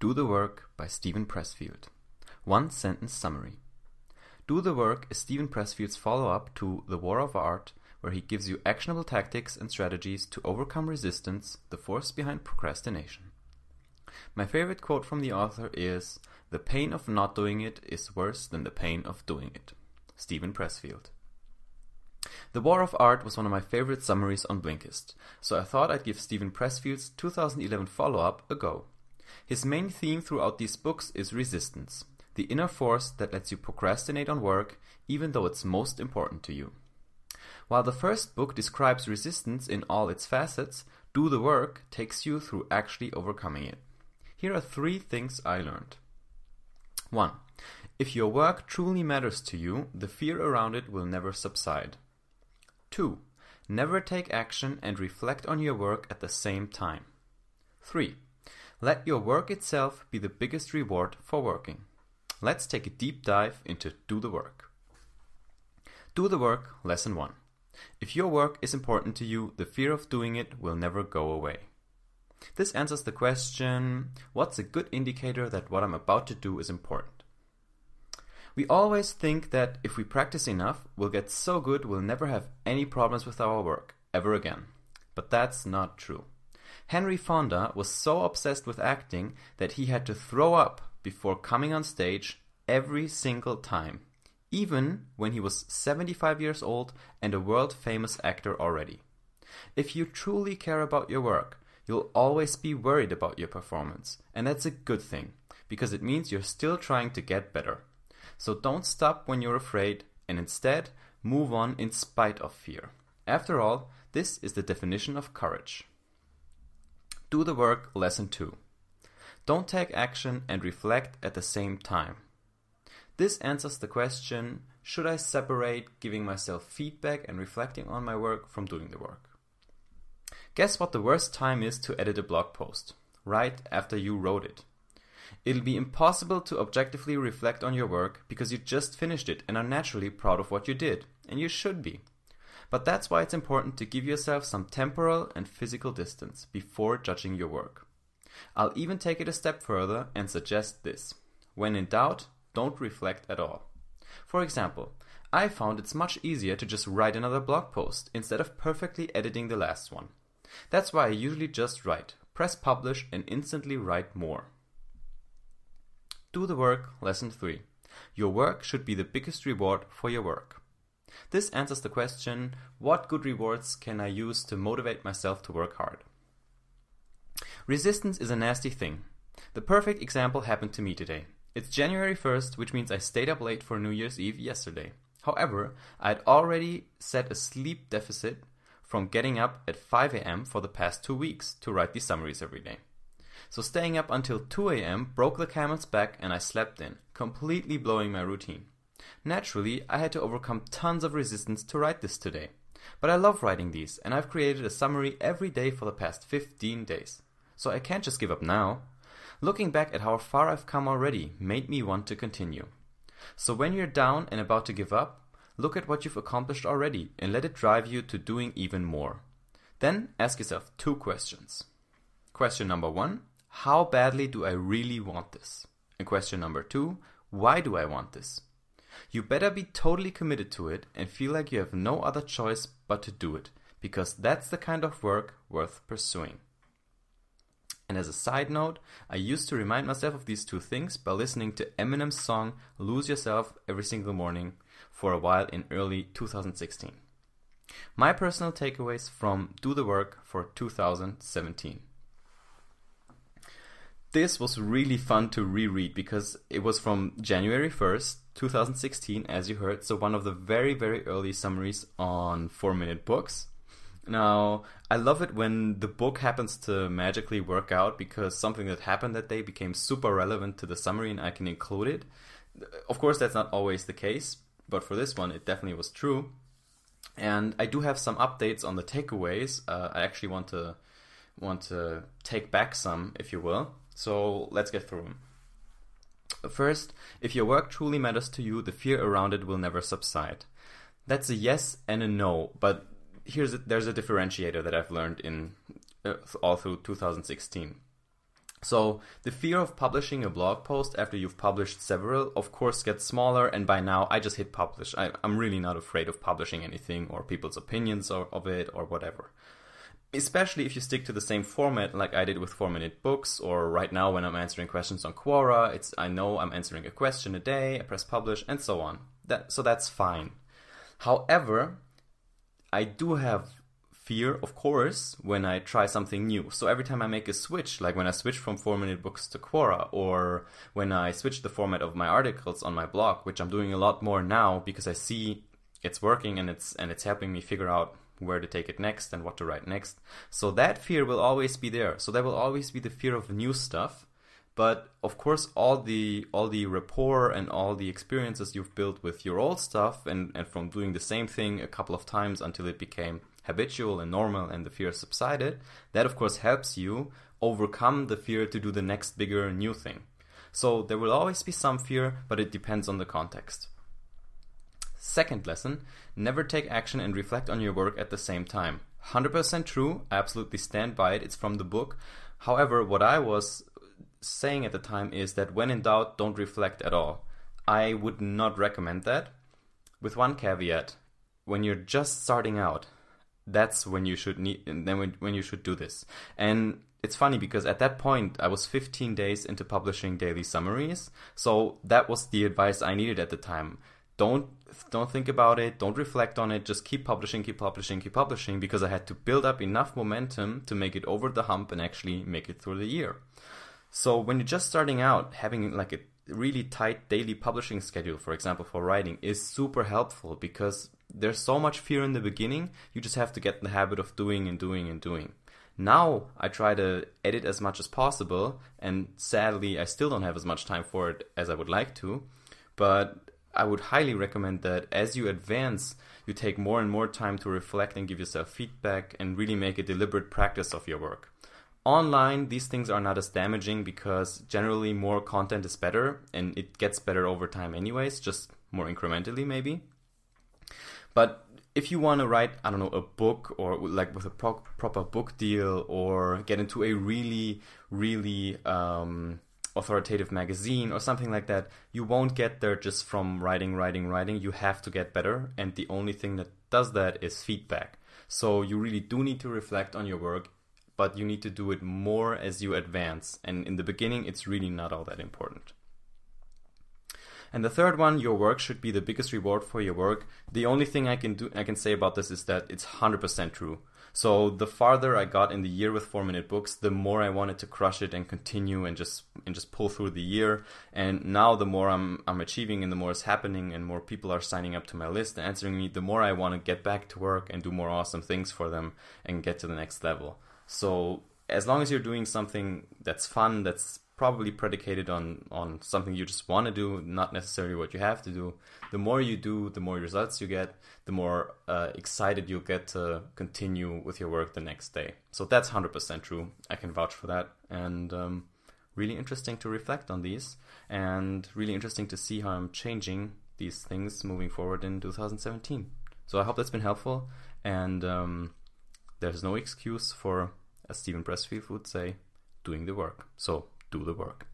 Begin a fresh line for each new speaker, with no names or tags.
Do the Work by Steven Pressfield. One sentence summary. Do the Work is Steven Pressfield's follow up to The War of Art, where he gives you actionable tactics and strategies to overcome resistance, the force behind procrastination. My favorite quote from the author is The pain of not doing it is worse than the pain of doing it. Steven Pressfield. The War of Art was one of my favorite summaries on Blinkist, so I thought I'd give Steven Pressfield's 2011 follow up a go. His main theme throughout these books is resistance, the inner force that lets you procrastinate on work even though it's most important to you. While the first book describes resistance in all its facets, Do the Work takes you through actually overcoming it. Here are three things I learned. 1. If your work truly matters to you, the fear around it will never subside. 2. Never take action and reflect on your work at the same time. 3. Let your work itself be the biggest reward for working. Let's take a deep dive into Do the Work. Do the Work, Lesson 1. If your work is important to you, the fear of doing it will never go away. This answers the question what's a good indicator that what I'm about to do is important? We always think that if we practice enough, we'll get so good we'll never have any problems with our work ever again. But that's not true. Henry Fonda was so obsessed with acting that he had to throw up before coming on stage every single time, even when he was 75 years old and a world famous actor already. If you truly care about your work, you'll always be worried about your performance, and that's a good thing, because it means you're still trying to get better. So don't stop when you're afraid, and instead move on in spite of fear. After all, this is the definition of courage. Do the work, lesson 2. Don't take action and reflect at the same time. This answers the question should I separate giving myself feedback and reflecting on my work from doing the work? Guess what the worst time is to edit a blog post? Right after you wrote it. It'll be impossible to objectively reflect on your work because you just finished it and are naturally proud of what you did, and you should be. But that's why it's important to give yourself some temporal and physical distance before judging your work. I'll even take it a step further and suggest this. When in doubt, don't reflect at all. For example, I found it's much easier to just write another blog post instead of perfectly editing the last one. That's why I usually just write, press publish, and instantly write more. Do the work, lesson 3. Your work should be the biggest reward for your work. This answers the question what good rewards can I use to motivate myself to work hard? Resistance is a nasty thing. The perfect example happened to me today. It's January 1st, which means I stayed up late for New Year's Eve yesterday. However, I had already set a sleep deficit from getting up at 5 am for the past two weeks to write these summaries every day. So staying up until 2 am broke the camel's back and I slept in, completely blowing my routine. Naturally, I had to overcome tons of resistance to write this today. But I love writing these, and I've created a summary every day for the past 15 days. So I can't just give up now. Looking back at how far I've come already made me want to continue. So when you're down and about to give up, look at what you've accomplished already and let it drive you to doing even more. Then ask yourself two questions. Question number one How badly do I really want this? And question number two Why do I want this? You better be totally committed to it and feel like you have no other choice but to do it, because that's the kind of work worth pursuing. And as a side note, I used to remind myself of these two things by listening to Eminem's song Lose Yourself every single morning for a while in early 2016. My personal takeaways from Do the Work for 2017. This was really fun to reread because it was from January 1st, 2016, as you heard, so one of the very, very early summaries on 4 Minute Books. Now, I love it when the book happens to magically work out because something that happened that day became super relevant to the summary and I can include it. Of course, that's not always the case, but for this one, it definitely was true. And I do have some updates on the takeaways. Uh, I actually want to want to take back some, if you will. So let's get through them. First, if your work truly matters to you, the fear around it will never subside. That's a yes and a no, but here's a, there's a differentiator that I've learned in uh, all through 2016. So the fear of publishing a blog post after you've published several, of course, gets smaller. And by now, I just hit publish. I, am really not afraid of publishing anything or people's opinions or, of it or whatever. Especially if you stick to the same format like I did with four minute books, or right now when I'm answering questions on Quora, it's I know I'm answering a question a day, I press publish, and so on. That so that's fine. However, I do have fear, of course, when I try something new. So every time I make a switch, like when I switch from 4 minute books to Quora, or when I switch the format of my articles on my blog, which I'm doing a lot more now because I see it's working and it's and it's helping me figure out where to take it next and what to write next. So that fear will always be there. So there will always be the fear of new stuff. But of course all the all the rapport and all the experiences you've built with your old stuff and, and from doing the same thing a couple of times until it became habitual and normal and the fear subsided, that of course helps you overcome the fear to do the next bigger new thing. So there will always be some fear, but it depends on the context. Second lesson never take action and reflect on your work at the same time. 100% true, I absolutely stand by it, it's from the book. However, what I was saying at the time is that when in doubt, don't reflect at all. I would not recommend that, with one caveat. When you're just starting out, that's when you should need then when, when you should do this and it's funny because at that point I was 15 days into publishing daily summaries so that was the advice I needed at the time don't don't think about it don't reflect on it just keep publishing keep publishing keep publishing because I had to build up enough momentum to make it over the hump and actually make it through the year so when you're just starting out having like a really tight daily publishing schedule for example for writing is super helpful because there's so much fear in the beginning, you just have to get in the habit of doing and doing and doing. Now I try to edit as much as possible, and sadly, I still don't have as much time for it as I would like to. But I would highly recommend that as you advance, you take more and more time to reflect and give yourself feedback and really make a deliberate practice of your work. Online, these things are not as damaging because generally more content is better and it gets better over time, anyways, just more incrementally, maybe. But if you want to write, I don't know, a book or like with a pro- proper book deal or get into a really, really um, authoritative magazine or something like that, you won't get there just from writing, writing, writing. You have to get better. And the only thing that does that is feedback. So you really do need to reflect on your work, but you need to do it more as you advance. And in the beginning, it's really not all that important. And the third one, your work should be the biggest reward for your work. The only thing I can do I can say about this is that it's 100% true. So the farther I got in the year with 4 minute books, the more I wanted to crush it and continue and just and just pull through the year. And now the more I'm I'm achieving and the more is happening and more people are signing up to my list and answering me, the more I want to get back to work and do more awesome things for them and get to the next level. So as long as you're doing something that's fun, that's probably predicated on on something you just want to do, not necessarily what you have to do. The more you do, the more results you get, the more uh, excited you'll get to continue with your work the next day. So that's hundred percent true. I can vouch for that, and um, really interesting to reflect on these, and really interesting to see how I'm changing these things moving forward in 2017. So I hope that's been helpful, and um, there's no excuse for, as Steven Pressfield would say, doing the work. So do the work.